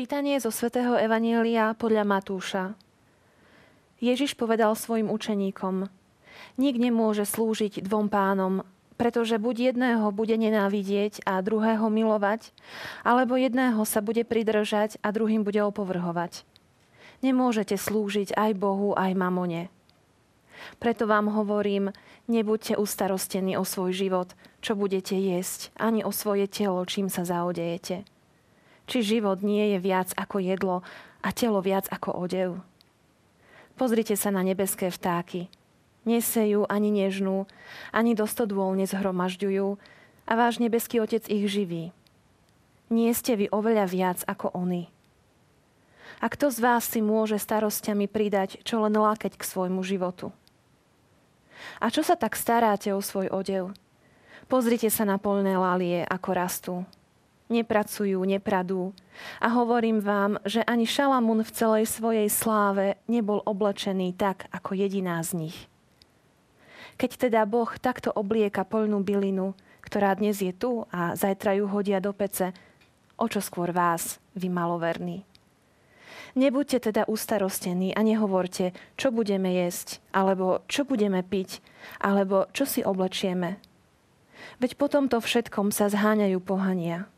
Čítanie zo svätého Evanielia podľa Matúša. Ježiš povedal svojim učeníkom, nik nemôže slúžiť dvom pánom, pretože buď jedného bude nenávidieť a druhého milovať, alebo jedného sa bude pridržať a druhým bude opovrhovať. Nemôžete slúžiť aj Bohu, aj mamone. Preto vám hovorím, nebuďte ustarostení o svoj život, čo budete jesť, ani o svoje telo, čím sa zaodejete či život nie je viac ako jedlo a telo viac ako odev. Pozrite sa na nebeské vtáky. Nesejú ani nežnú, ani do stodôl nezhromažďujú a váš nebeský Otec ich živí. Nie ste vy oveľa viac ako oni. A kto z vás si môže starostiami pridať čo len lákeť k svojmu životu? A čo sa tak staráte o svoj odev? Pozrite sa na polné lalie, ako rastú nepracujú, nepradú. A hovorím vám, že ani Šalamún v celej svojej sláve nebol oblečený tak, ako jediná z nich. Keď teda Boh takto oblieka poľnú bylinu, ktorá dnes je tu a zajtra ju hodia do pece, o čo skôr vás, vy maloverní. Nebuďte teda ustarostení a nehovorte, čo budeme jesť, alebo čo budeme piť, alebo čo si oblečieme. Veď po tomto všetkom sa zháňajú pohania.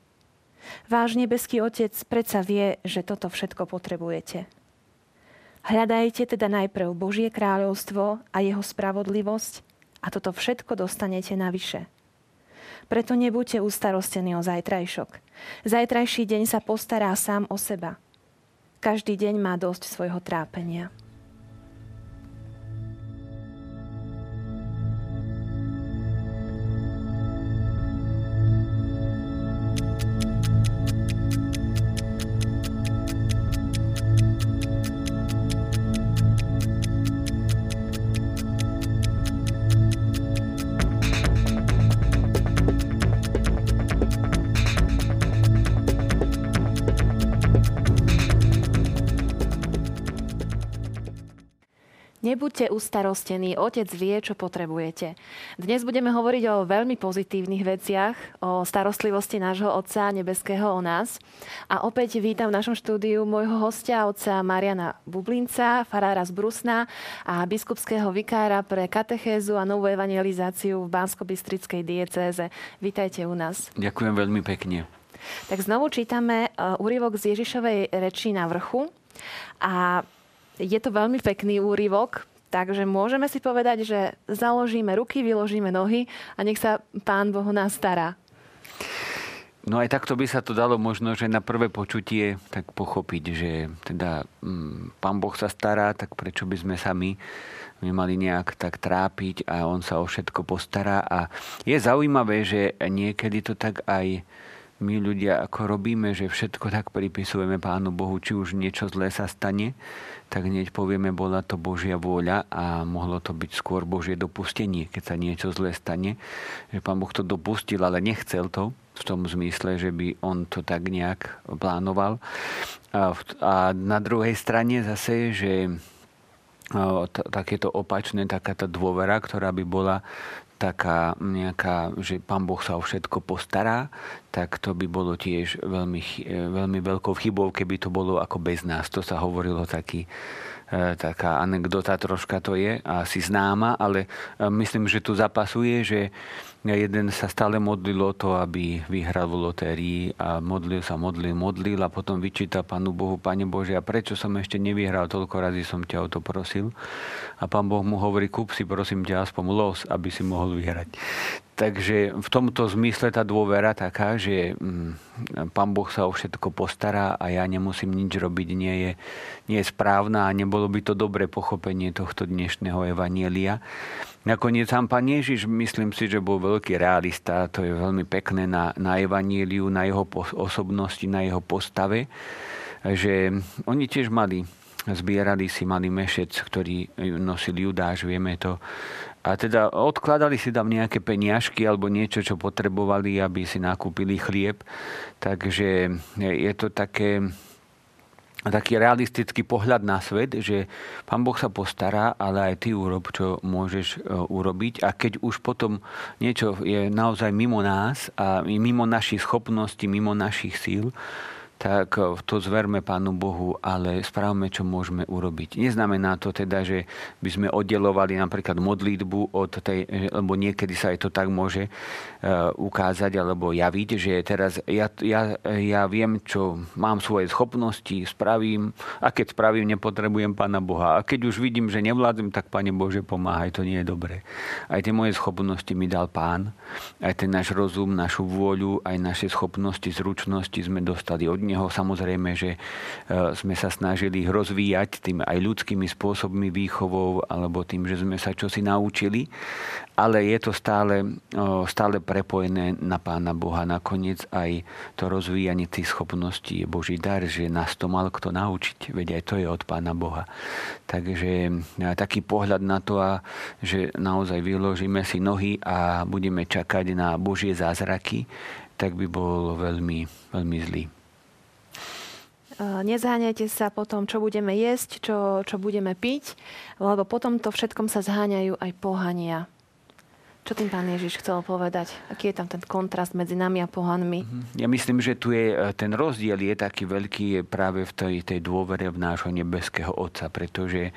Váš nebeský Otec predsa vie, že toto všetko potrebujete. Hľadajte teda najprv Božie kráľovstvo a jeho spravodlivosť a toto všetko dostanete navyše. Preto nebuďte ustarostení o zajtrajšok. Zajtrajší deň sa postará sám o seba. Každý deň má dosť svojho trápenia. Nebuďte ustarostení, otec vie, čo potrebujete. Dnes budeme hovoriť o veľmi pozitívnych veciach, o starostlivosti nášho Otca Nebeského o nás. A opäť vítam v našom štúdiu môjho hostia, otca Mariana Bublinca, farára z Brusna a biskupského vikára pre katechézu a novú evangelizáciu v Bansko-Bystrickej diecéze. Vítajte u nás. Ďakujem veľmi pekne. Tak znovu čítame uh, úryvok z Ježišovej reči na vrchu. A je to veľmi pekný úryvok, Takže môžeme si povedať, že založíme ruky, vyložíme nohy a nech sa Pán Boh nás stará. No aj takto by sa to dalo možno, že na prvé počutie tak pochopiť, že teda mm, Pán Boh sa stará, tak prečo by sme sami nemali nejak tak trápiť a On sa o všetko postará. A je zaujímavé, že niekedy to tak aj my ľudia ako robíme, že všetko tak pripisujeme Pánu Bohu, či už niečo zlé sa stane, tak hneď povieme, bola to Božia vôľa a mohlo to byť skôr Božie dopustenie, keď sa niečo zlé stane. Že Pán Boh to dopustil, ale nechcel to v tom zmysle, že by on to tak nejak plánoval. A, a na druhej strane zase, že takéto opačné, taká tá dôvera, ktorá by bola taká nejaká, že pán Boh sa o všetko postará, tak to by bolo tiež veľmi, veľmi veľkou chybou, keby to bolo ako bez nás. To sa hovorilo taký, e, taká anekdota troška to je, asi známa, ale e, myslím, že tu zapasuje, že jeden sa stále modlil o to, aby vyhral v lotérii a modlil sa, modlil, modlil a potom vyčíta Pánu Bohu, Pane Bože, a prečo som ešte nevyhral, toľko razy som ťa o to prosil. A Pán Boh mu hovorí, kúp si prosím ťa aspoň los, aby si mohol vyhrať. Takže v tomto zmysle tá dôvera taká, že mm, Pán Boh sa o všetko postará a ja nemusím nič robiť, nie je, nie je správna a nebolo by to dobré pochopenie tohto dnešného evanielia. Nakoniec sám pán Ježiš, myslím si, že bol veľký realista, to je veľmi pekné na, na evaníliu, na jeho osobnosti, na jeho postave, že oni tiež mali, zbierali si, mali mešec, ktorý nosil Judáš, vieme to. A teda odkladali si tam nejaké peniažky alebo niečo, čo potrebovali, aby si nakúpili chlieb. Takže je to také, taký realistický pohľad na svet, že Pán Boh sa postará, ale aj ty urob, čo môžeš e, urobiť. A keď už potom niečo je naozaj mimo nás a mimo našich schopností, mimo našich síl, tak to zverme Pánu Bohu, ale správme, čo môžeme urobiť. Neznamená to teda, že by sme oddelovali napríklad modlitbu od tej, lebo niekedy sa aj to tak môže ukázať alebo javiť, že teraz ja, ja, ja viem, čo mám svoje schopnosti, spravím a keď spravím, nepotrebujem Pána Boha. A keď už vidím, že nevládzem, tak Pane Bože, pomáhaj, to nie je dobré. Aj tie moje schopnosti mi dal Pán, aj ten náš rozum, našu vôľu, aj naše schopnosti, zručnosti sme dostali od Neho. Samozrejme, že e, sme sa snažili rozvíjať tým aj ľudskými spôsobmi výchovou alebo tým, že sme sa čosi naučili, ale je to stále, stále prepojené na Pána Boha. Nakoniec aj to rozvíjanie tých schopností je Boží dar, že nás to mal kto naučiť. Veď aj to je od Pána Boha. Takže taký pohľad na to, že naozaj vyložíme si nohy a budeme čakať na Božie zázraky, tak by bol veľmi, veľmi zlý. Nezháňajte sa po tom, čo budeme jesť, čo, čo budeme piť, lebo potom to všetkom sa zháňajú aj pohania. Čo tým pán Ježiš chcel povedať? Aký je tam ten kontrast medzi nami a pohanmi? Mhm. Ja myslím, že tu je e, ten rozdiel je taký veľký je práve v tej, tej dôvere v nášho nebeského Otca, pretože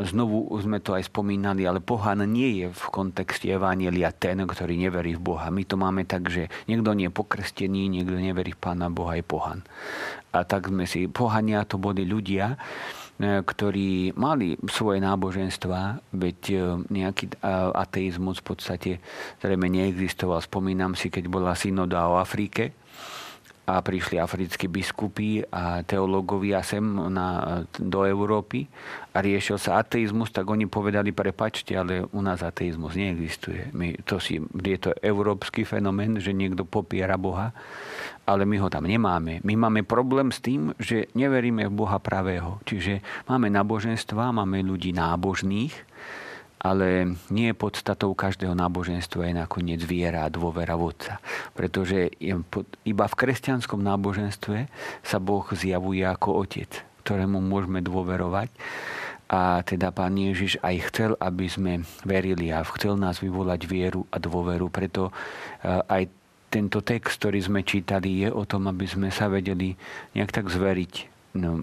znovu sme to aj spomínali, ale pohan nie je v kontexte Evanielia ten, ktorý neverí v Boha. My to máme tak, že niekto nie je pokrstený, niekto neverí v Pána Boha, je pohan. A tak sme si, pohania to boli ľudia, ktorí mali svoje náboženstva, veď e, nejaký e, ateizmus v podstate zrejme neexistoval. Spomínam si, keď bola synoda o Afrike, a prišli africkí biskupy a teológovia sem na, do Európy a riešil sa ateizmus, tak oni povedali, prepačte, ale u nás ateizmus neexistuje. My, to si, je to európsky fenomén, že niekto popiera Boha ale my ho tam nemáme. My máme problém s tým, že neveríme v Boha pravého. Čiže máme náboženstva, máme ľudí nábožných, ale nie je podstatou každého náboženstva je nakoniec viera a dôvera vodca. Pretože iba v kresťanskom náboženstve sa Boh zjavuje ako otec, ktorému môžeme dôverovať. A teda pán Ježiš aj chcel, aby sme verili a chcel nás vyvolať vieru a dôveru. Preto eh, aj tento text, ktorý sme čítali, je o tom, aby sme sa vedeli nejak tak zveriť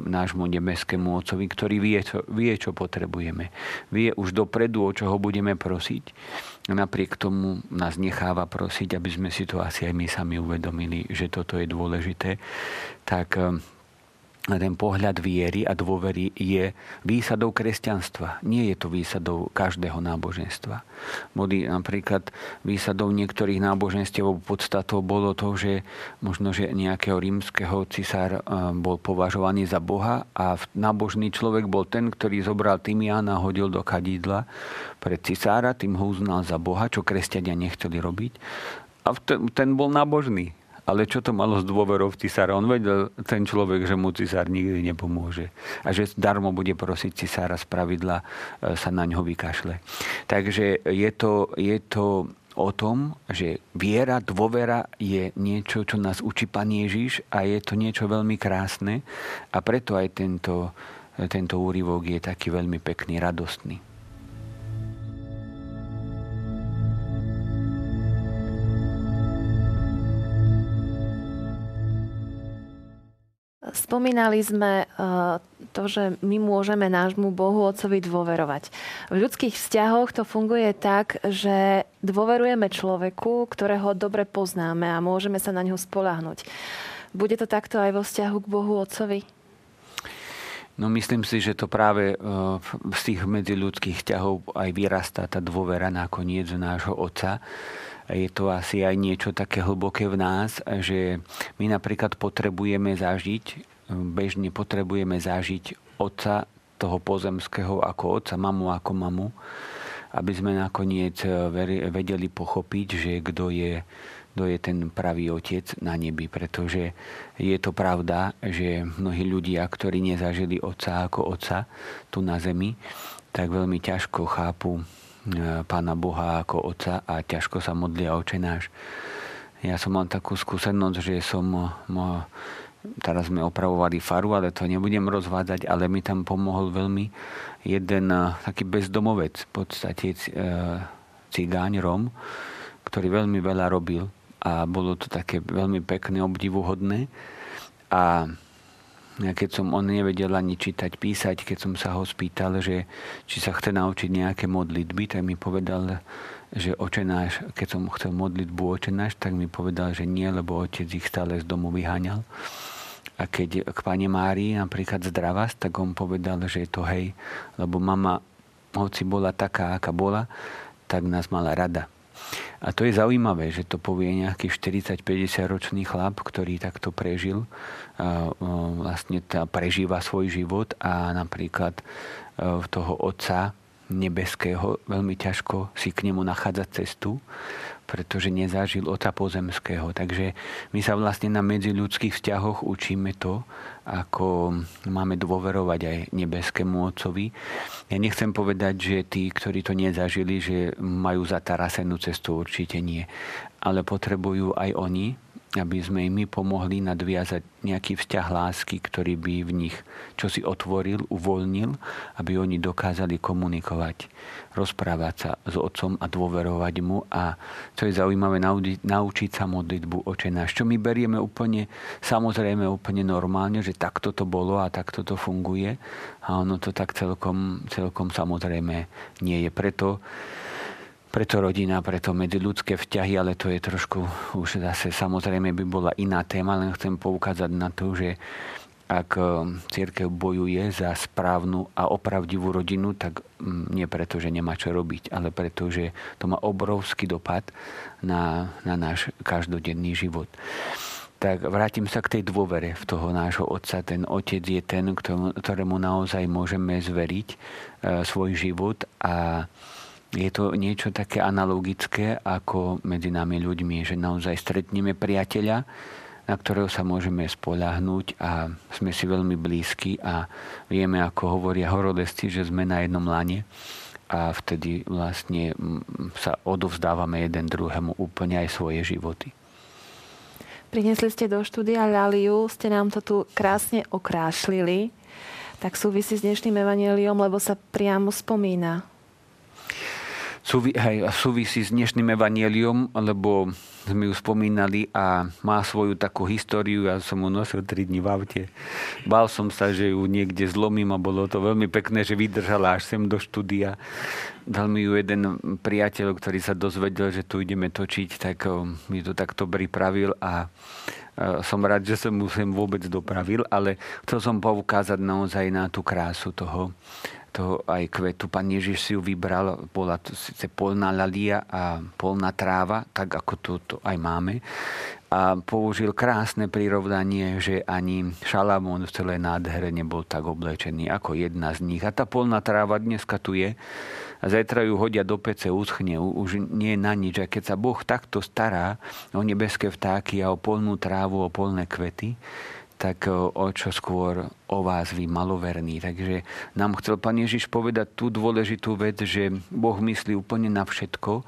nášmu nebeskému Otcovi, ktorý vie čo, vie, čo potrebujeme. Vie už dopredu, o čo ho budeme prosiť. Napriek tomu nás necháva prosiť, aby sme si to asi aj my sami uvedomili, že toto je dôležité. Tak ten pohľad viery a dôvery je výsadou kresťanstva. Nie je to výsadou každého náboženstva. Boli napríklad výsadou niektorých náboženstiev podstatou bolo to, že možno, že nejakého rímskeho cisár eh, bol považovaný za Boha a nábožný človek bol ten, ktorý zobral Timian a hodil do kadidla pred cisára, tým ho uznal za Boha, čo kresťania nechceli robiť. A ten bol nábožný. Ale čo to malo s dôverou v cisára? On vedel, ten človek, že mu cisár nikdy nepomôže. A že darmo bude prosiť cisára z pravidla, e, sa na ňo vykašle. Takže je to, je to o tom, že viera, dôvera je niečo, čo nás učí Pán Ježiš a je to niečo veľmi krásne a preto aj tento, tento úryvok je taký veľmi pekný, radostný. Spomínali sme eh, to, že my môžeme nášmu Bohu Otcovi dôverovať. V ľudských vzťahoch to funguje tak, že dôverujeme človeku, ktorého dobre poznáme a môžeme sa na ňo spolahnuť. Bude to takto aj vo vzťahu k Bohu Otcovi? No myslím si, že to práve eh, z tých medziľudských vzťahov aj vyrastá tá dôvera nakoniec nášho Otca je to asi aj niečo také hlboké v nás, že my napríklad potrebujeme zažiť, bežne potrebujeme zažiť otca toho pozemského ako otca, mamu ako mamu, aby sme nakoniec vedeli pochopiť, že kto je, kto je ten pravý otec na nebi. Pretože je to pravda, že mnohí ľudia, ktorí nezažili otca ako otca tu na zemi, tak veľmi ťažko chápu E, Pána Boha ako Otca a ťažko sa modlia oče náš. Ja som mal takú skúsenosť, že som teraz sme opravovali faru, ale to nebudem rozvádzať, ale mi tam pomohol veľmi jeden e, taký bezdomovec, v podstate e, cigáň, Rom, ktorý veľmi veľa robil a bolo to také veľmi pekné, obdivuhodné. A keď som on nevedel ani čítať, písať, keď som sa ho spýtal, že či sa chce naučiť nejaké modlitby, tak mi povedal, že očenáš, keď som chcel modlitbu očenáš, tak mi povedal, že nie, lebo otec ich stále z domu vyháňal. A keď k pani Márii napríklad zdravás, tak on povedal, že je to hej, lebo mama, hoci bola taká, aká bola, tak nás mala rada. A to je zaujímavé, že to povie nejaký 40-50 ročný chlap, ktorý takto prežil, vlastne prežíva svoj život a napríklad toho otca nebeského veľmi ťažko si k nemu nachádzať cestu, pretože nezažil oca pozemského. Takže my sa vlastne na medziľudských vzťahoch učíme to, ako máme dôverovať aj nebeskému Otcovi. Ja nechcem povedať, že tí, ktorí to nezažili, že majú zatarasenú cestu, určite nie. Ale potrebujú aj oni aby sme im my pomohli nadviazať nejaký vzťah lásky, ktorý by v nich čo si otvoril, uvoľnil, aby oni dokázali komunikovať, rozprávať sa s otcom a dôverovať mu a čo je zaujímavé, naučiť sa modlitbu oče náš, čo my berieme úplne, samozrejme úplne normálne, že takto to bolo a takto to funguje a ono to tak celkom, celkom samozrejme nie je. Preto preto rodina, preto ľudské vzťahy, ale to je trošku už zase samozrejme by bola iná téma, len chcem poukázať na to, že ak eh, církev bojuje za správnu a opravdivú rodinu, tak mm, nie preto, že nemá čo robiť, ale preto, že to má obrovský dopad na, na náš každodenný život. Tak vrátim sa k tej dôvere v toho nášho otca. Ten otec je ten, ktorému naozaj môžeme zveriť eh, svoj život a je to niečo také analogické ako medzi nami ľuďmi, že naozaj stretneme priateľa, na ktorého sa môžeme spoľahnúť a sme si veľmi blízki a vieme, ako hovoria horodesti, že sme na jednom lane a vtedy vlastne sa odovzdávame jeden druhému úplne aj svoje životy. Prinesli ste do štúdia Laliu, ste nám to tu krásne okrášlili. Tak súvisí s dnešným evaneliom, lebo sa priamo spomína súvi, hej, súvisí s dnešným evanieliom, lebo sme ju spomínali a má svoju takú históriu. Ja som mu nosil 3 dní v aute. Bál som sa, že ju niekde zlomím a bolo to veľmi pekné, že vydržala až sem do štúdia. Dal mi ju jeden priateľ, ktorý sa dozvedel, že tu ideme točiť, tak mi to takto pripravil a som rád, že som mu sem vôbec dopravil, ale chcel som poukázať naozaj na tú krásu toho, to aj kvetu. Pán Ježiš si ju vybral, bola to síce polná lalia a polná tráva, tak ako to, to aj máme. A použil krásne prirovnanie, že ani Šalamón v celej nádhere nebol tak oblečený ako jedna z nich. A tá polná tráva dneska tu je a zajtra ju hodia do pece, uschne, už nie je na nič. A keď sa Boh takto stará o nebeské vtáky a o polnú trávu, o polné kvety, tak e, o čo skôr o vás vy maloverní. Takže nám chcel Pán Ježiš povedať tú dôležitú vec, že Boh myslí úplne na všetko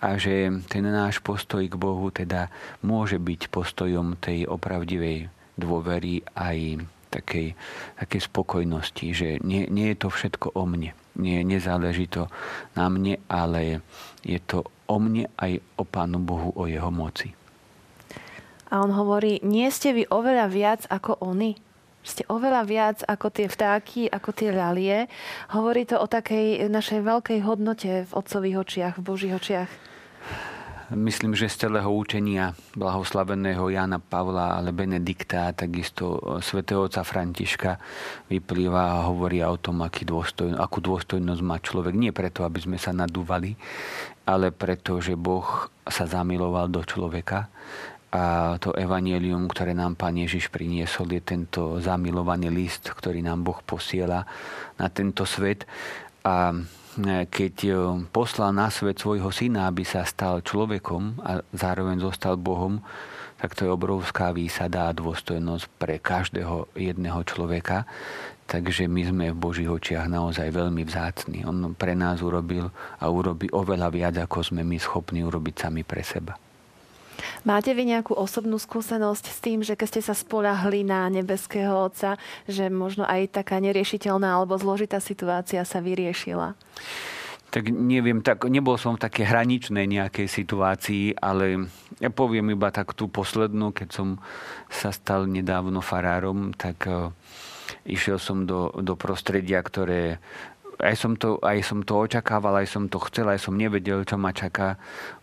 a že ten náš postoj k Bohu teda môže byť postojom tej opravdivej dôvery aj takej, takej spokojnosti, že nie, nie je to všetko o mne. Nie, nezáleží to na mne, ale je to o mne aj o Pánu Bohu, o Jeho moci. A on hovorí, nie ste vy oveľa viac ako oni? Ste oveľa viac ako tie vtáky, ako tie ľalie. Hovorí to o takej našej veľkej hodnote v otcových očiach, v Božích očiach. Myslím, že z celého učenia blahoslaveného Jana Pavla ale Benedikta, takisto svätého otca Františka vyplýva a hovorí o tom, aký dôstojn, akú dôstojnosť má človek. Nie preto, aby sme sa nadúvali, ale preto, že Boh sa zamiloval do človeka a to evanielium, ktoré nám Pán Ježiš priniesol, je tento zamilovaný list, ktorý nám Boh posiela na tento svet. A e, keď e, poslal na svet svojho syna, aby sa stal človekom a zároveň zostal Bohom, tak to je obrovská výsada a dôstojnosť pre každého jedného človeka. Takže my sme v Božích očiach naozaj veľmi vzácni. On pre nás urobil a urobí oveľa viac, ako sme my schopní urobiť sami pre seba. Máte vy nejakú osobnú skúsenosť s tým, že keď ste sa spolahli na nebeského Otca, že možno aj taká neriešiteľná alebo zložitá situácia sa vyriešila? Tak neviem, tak nebol som v také hraničnej nejakej situácii, ale ja poviem iba tak tú poslednú, keď som sa stal nedávno farárom, tak uh, išiel som do, do prostredia, ktoré aj som, to, aj som to očakával, aj som to chcel, aj som nevedel, čo ma čaká.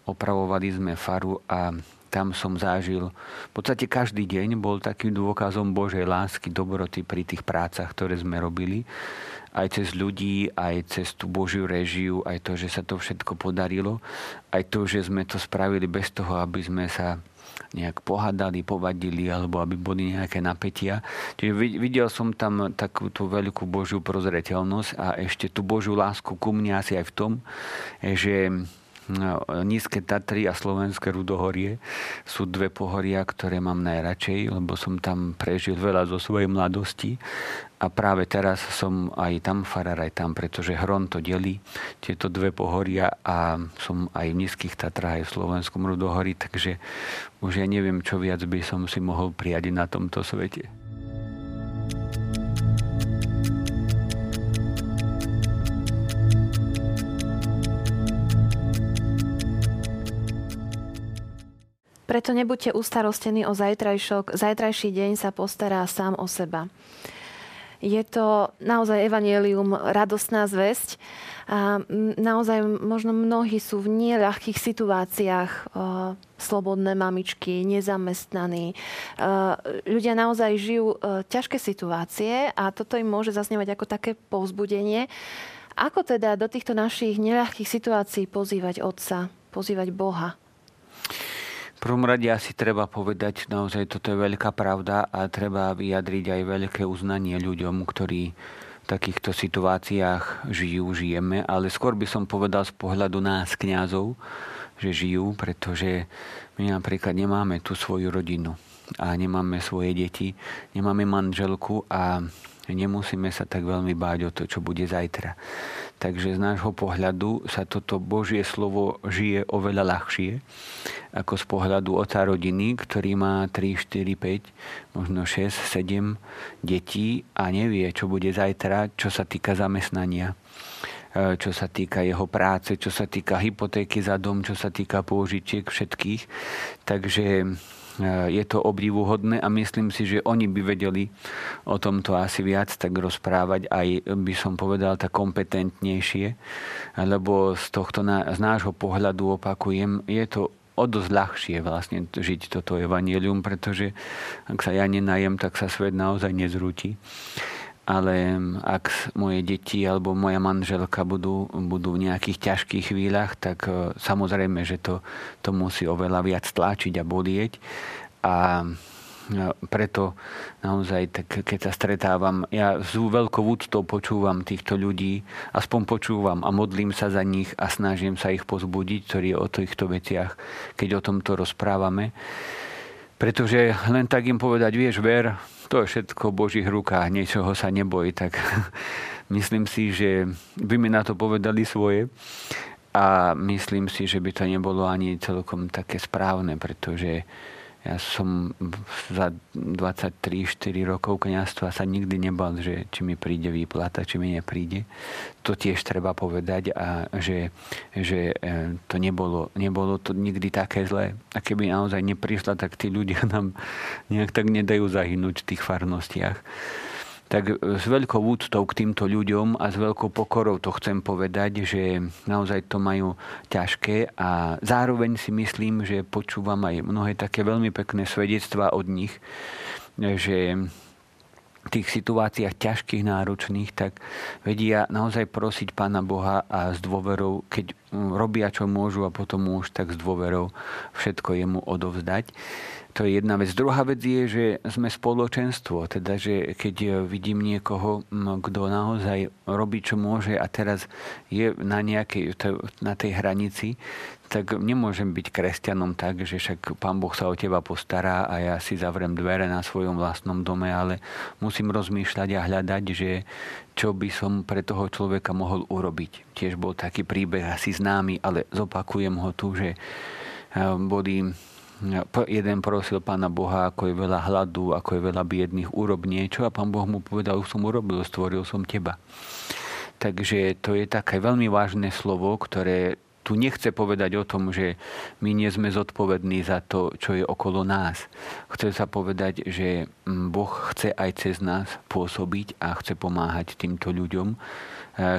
Opravovali sme faru a tam som zažil, v podstate každý deň bol takým dôkazom Božej lásky, dobroty pri tých prácach, ktoré sme robili. Aj cez ľudí, aj cez tú Božiu režiu, aj to, že sa to všetko podarilo, aj to, že sme to spravili bez toho, aby sme sa nejak pohádali, povadili alebo aby boli nejaké napätia. Čiže videl som tam takúto veľkú Božiu prozreteľnosť a ešte tú Božiu lásku ku mne asi aj v tom, že nízke Tatry a slovenské Rudohorie sú dve pohoria, ktoré mám najradšej, lebo som tam prežil veľa zo svojej mladosti a práve teraz som aj tam farár, aj tam, pretože Hron to delí, tieto dve pohoria a som aj v nízkych Tatrách, aj v slovenskom Rudohorí, takže už ja neviem, čo viac by som si mohol prijať na tomto svete. Preto nebuďte ustarostení o zajtrajšok, zajtrajší deň sa postará sám o seba. Je to naozaj evanielium, radostná zväzť. A naozaj možno mnohí sú v neľahkých situáciách. slobodné mamičky, nezamestnaní. ľudia naozaj žijú ťažké situácie a toto im môže zasnievať ako také povzbudenie. Ako teda do týchto našich neľahkých situácií pozývať Otca, pozývať Boha? Prvom rade asi treba povedať, naozaj toto je veľká pravda a treba vyjadriť aj veľké uznanie ľuďom, ktorí v takýchto situáciách žijú, žijeme, ale skôr by som povedal z pohľadu nás, kňazov, že žijú, pretože my napríklad nemáme tú svoju rodinu a nemáme svoje deti, nemáme manželku a nemusíme sa tak veľmi báť o to, čo bude zajtra. Takže z nášho pohľadu sa toto Božie slovo žije oveľa ľahšie ako z pohľadu oca rodiny, ktorý má 3, 4, 5, možno 6, 7 detí a nevie, čo bude zajtra, čo sa týka zamestnania e, čo sa týka jeho práce, čo sa týka hypotéky za dom, čo sa týka pôžičiek všetkých. Takže je to obdivuhodné a myslím si, že oni by vedeli o tomto asi viac tak rozprávať, aj by som povedal tak kompetentnejšie, lebo z, tohto, z nášho pohľadu opakujem, je to o dosť ľahšie vlastne žiť toto evanílium, pretože ak sa ja nenajem, tak sa svet naozaj nezrúti ale ak moje deti alebo moja manželka budú, budú v nejakých ťažkých chvíľach, tak e, samozrejme, že to, to musí oveľa viac tlačiť a bolieť. A e, preto naozaj, tak keď sa stretávam, ja s veľkou úctou počúvam týchto ľudí, aspoň počúvam a modlím sa za nich a snažím sa ich pozbudiť, ktorí o týchto veciach, keď o tomto rozprávame. Pretože len tak im povedať, vieš, ver, to je všetko v Božích rukách, niečoho sa neboj, tak myslím si, že by mi na to povedali svoje a myslím si, že by to nebolo ani celkom také správne, pretože ja som za 23-4 rokov kniazstva sa nikdy nebal, že či mi príde výplata, či mi nepríde. To tiež treba povedať a že, že e, to nebolo, nebolo to nikdy také zlé. A keby naozaj neprišla, tak tí ľudia nám nejak tak nedajú zahynúť v tých farnostiach tak s veľkou úctou k týmto ľuďom a s veľkou pokorou to chcem povedať, že naozaj to majú ťažké a zároveň si myslím, že počúvam aj mnohé také veľmi pekné svedectvá od nich, že v tých situáciách ťažkých, náročných, tak vedia naozaj prosiť Pána Boha a s dôverou, keď robia, čo môžu a potom už tak s dôverou všetko jemu odovzdať. To je jedna vec. Druhá vec je, že sme spoločenstvo. Teda, že keď vidím niekoho, kto naozaj robí, čo môže a teraz je na, nejakej, na tej hranici, tak nemôžem byť kresťanom tak, že však Pán Boh sa o teba postará a ja si zavrem dvere na svojom vlastnom dome, ale musím rozmýšľať a hľadať, že čo by som pre toho človeka mohol urobiť. Tiež bol taký príbeh asi známy, ale zopakujem ho tu, že eh, boli jeden prosil pána Boha, ako je veľa hladu, ako je veľa biedných, urob niečo a pán Boh mu povedal, už som urobil, stvoril som teba. Takže to je také veľmi vážne slovo, ktoré tu nechce povedať o tom, že my nie sme zodpovední za to, čo je okolo nás. Chce sa povedať, že Boh chce aj cez nás pôsobiť a chce pomáhať týmto ľuďom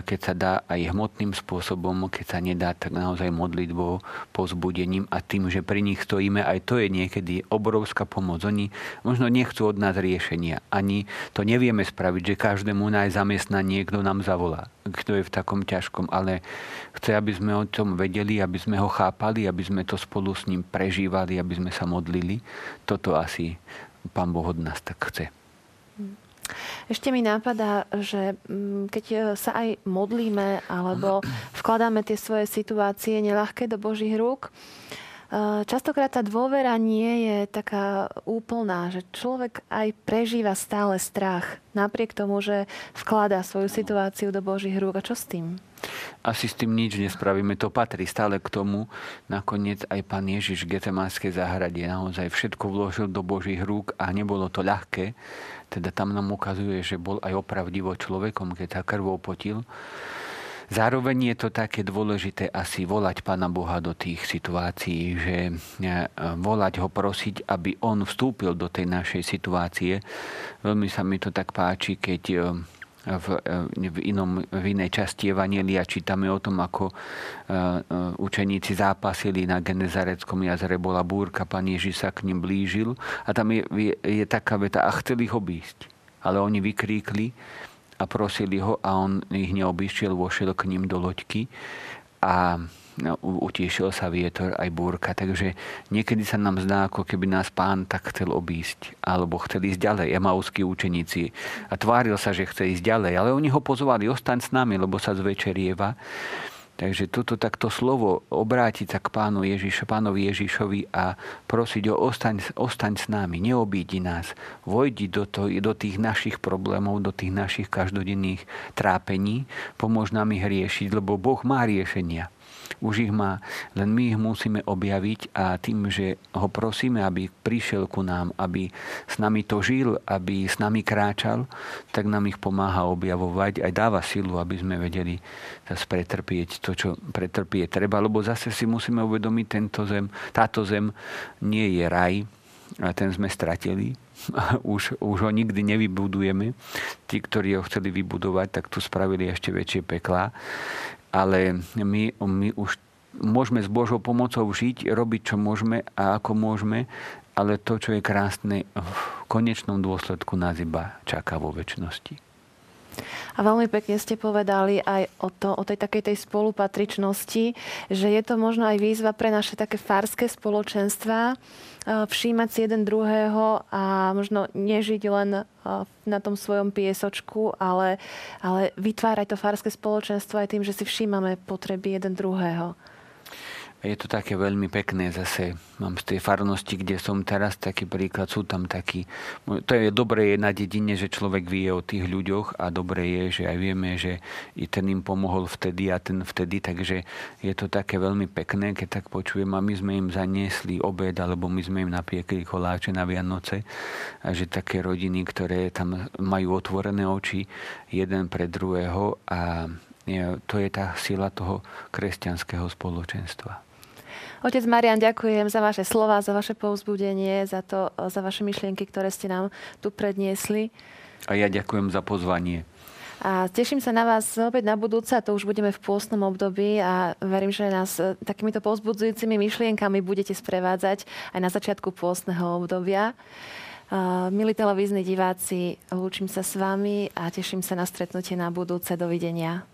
keď sa dá aj hmotným spôsobom, keď sa nedá, tak naozaj modlitbou, pozbudením a tým, že pri nich stojíme, aj to je niekedy obrovská pomoc. Oni možno nechcú od nás riešenia. Ani to nevieme spraviť, že každému nájsť zamestnanie niekto nám zavolá, kto je v takom ťažkom, ale chce, aby sme o tom vedeli, aby sme ho chápali, aby sme to spolu s ním prežívali, aby sme sa modlili. Toto asi Pán Boh od nás tak chce. Ešte mi nápada, že mm, keď e, sa aj modlíme alebo vkladáme tie svoje situácie neľahké do Božích rúk, Častokrát tá dôvera nie je taká úplná, že človek aj prežíva stále strach, napriek tomu, že vkladá svoju situáciu do Božích rúk. A čo s tým? Asi s tým nič nespravíme. To patrí stále k tomu. Nakoniec aj pán Ježiš v Getemánskej záhrade naozaj všetko vložil do Božích rúk a nebolo to ľahké. Teda tam nám ukazuje, že bol aj opravdivo človekom, keď sa krvou potil. Zároveň je to také dôležité asi volať Pána Boha do tých situácií, že e, volať ho, prosiť, aby on vstúpil do tej našej situácie. Veľmi sa mi to tak páči, keď e, v, e, v, inom, v inej časti Evanielia čítame o tom, ako učeníci zápasili na Genezareckom jazere, bola búrka, pán Ježiš sa k ním blížil a tam je, je, je taká veta, a chceli ho obísť. Ale oni vykríkli a prosili ho a on ich neobíšiel, vošiel k ním do loďky a No, utiešil sa vietor aj búrka, takže niekedy sa nám zdá, ako keby nás pán tak chcel obísť, alebo chcel ísť ďalej, emauskí učeníci. A tváril sa, že chce ísť ďalej, ale oni ho pozvali, ostaň s nami, lebo sa zvečerieva. Takže toto takto slovo obrátiť sa k pánu Ježiš, pánovi Ježišovi a prosiť ho, ostaň, ostaň s nami, neobídi nás, vojdi do, to, do tých našich problémov, do tých našich každodenných trápení, pomôž nám ich riešiť, lebo Boh má riešenia už ich má, len my ich musíme objaviť a tým, že ho prosíme, aby prišiel ku nám, aby s nami to žil, aby s nami kráčal, tak nám ich pomáha objavovať, aj dáva silu, aby sme vedeli zase pretrpieť to, čo pretrpieť treba, lebo zase si musíme uvedomiť, tento zem, táto zem nie je raj, a ten sme stratili. už, už ho nikdy nevybudujeme. Tí, ktorí ho chceli vybudovať, tak tu spravili ešte väčšie peklá ale my, my už môžeme s Božou pomocou žiť, robiť, čo môžeme a ako môžeme, ale to, čo je krásne, v konečnom dôsledku nás iba čaká vo väčšnosti. A veľmi pekne ste povedali aj o, to, o tej takej tej spolupatričnosti, že je to možno aj výzva pre naše také farské spoločenstva, všímať si jeden druhého a možno nežiť len na tom svojom piesočku, ale, ale vytvárať to farské spoločenstvo aj tým, že si všímame potreby jeden druhého. Je to také veľmi pekné zase. Mám z tej farnosti, kde som teraz, taký príklad, sú tam takí... To je dobré na dedine, že človek vie o tých ľuďoch a dobré je, že aj vieme, že i ten im pomohol vtedy a ten vtedy, takže je to také veľmi pekné, keď tak počujem a my sme im zaniesli obed, alebo my sme im napiekli koláče na Vianoce a že také rodiny, ktoré tam majú otvorené oči jeden pre druhého a to je tá sila toho kresťanského spoločenstva. Otec Marian, ďakujem za vaše slova, za vaše povzbudenie, za, to, za vaše myšlienky, ktoré ste nám tu predniesli. A ja ďakujem za pozvanie. A teším sa na vás opäť na budúce, to už budeme v pôstnom období a verím, že nás e, takýmito povzbudzujúcimi myšlienkami budete sprevádzať aj na začiatku pôstneho obdobia. Milí televízni diváci, lúčim sa s vami a teším sa na stretnutie na budúce. Dovidenia.